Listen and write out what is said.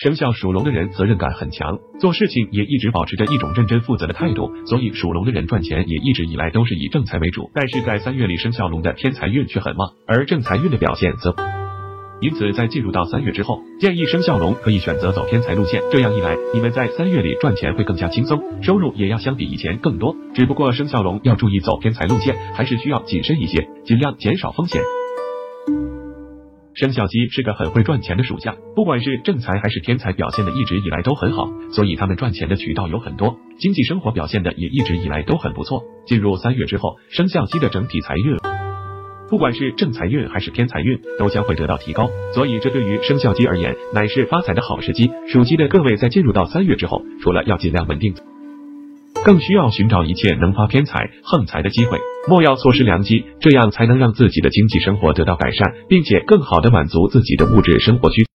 生肖属龙的人责任感很强，做事情也一直保持着一种认真负责的态度，所以属龙的人赚钱也一直以来都是以正财为主。但是在三月里，生肖龙的偏财运却很旺，而正财运的表现则。因此，在进入到三月之后，建议生肖龙可以选择走偏财路线，这样一来，你们在三月里赚钱会更加轻松，收入也要相比以前更多。只不过生肖龙要注意走偏财路线，还是需要谨慎一些，尽量减少风险。生肖鸡是个很会赚钱的属相，不管是正财还是偏财，表现的一直以来都很好，所以他们赚钱的渠道有很多，经济生活表现的也一直以来都很不错。进入三月之后，生肖鸡的整体财运。不管是正财运还是偏财运，都将会得到提高，所以这对于生肖鸡而言，乃是发财的好时机。属鸡的各位在进入到三月之后，除了要尽量稳定，更需要寻找一切能发偏财、横财的机会，莫要错失良机，这样才能让自己的经济生活得到改善，并且更好的满足自己的物质生活需。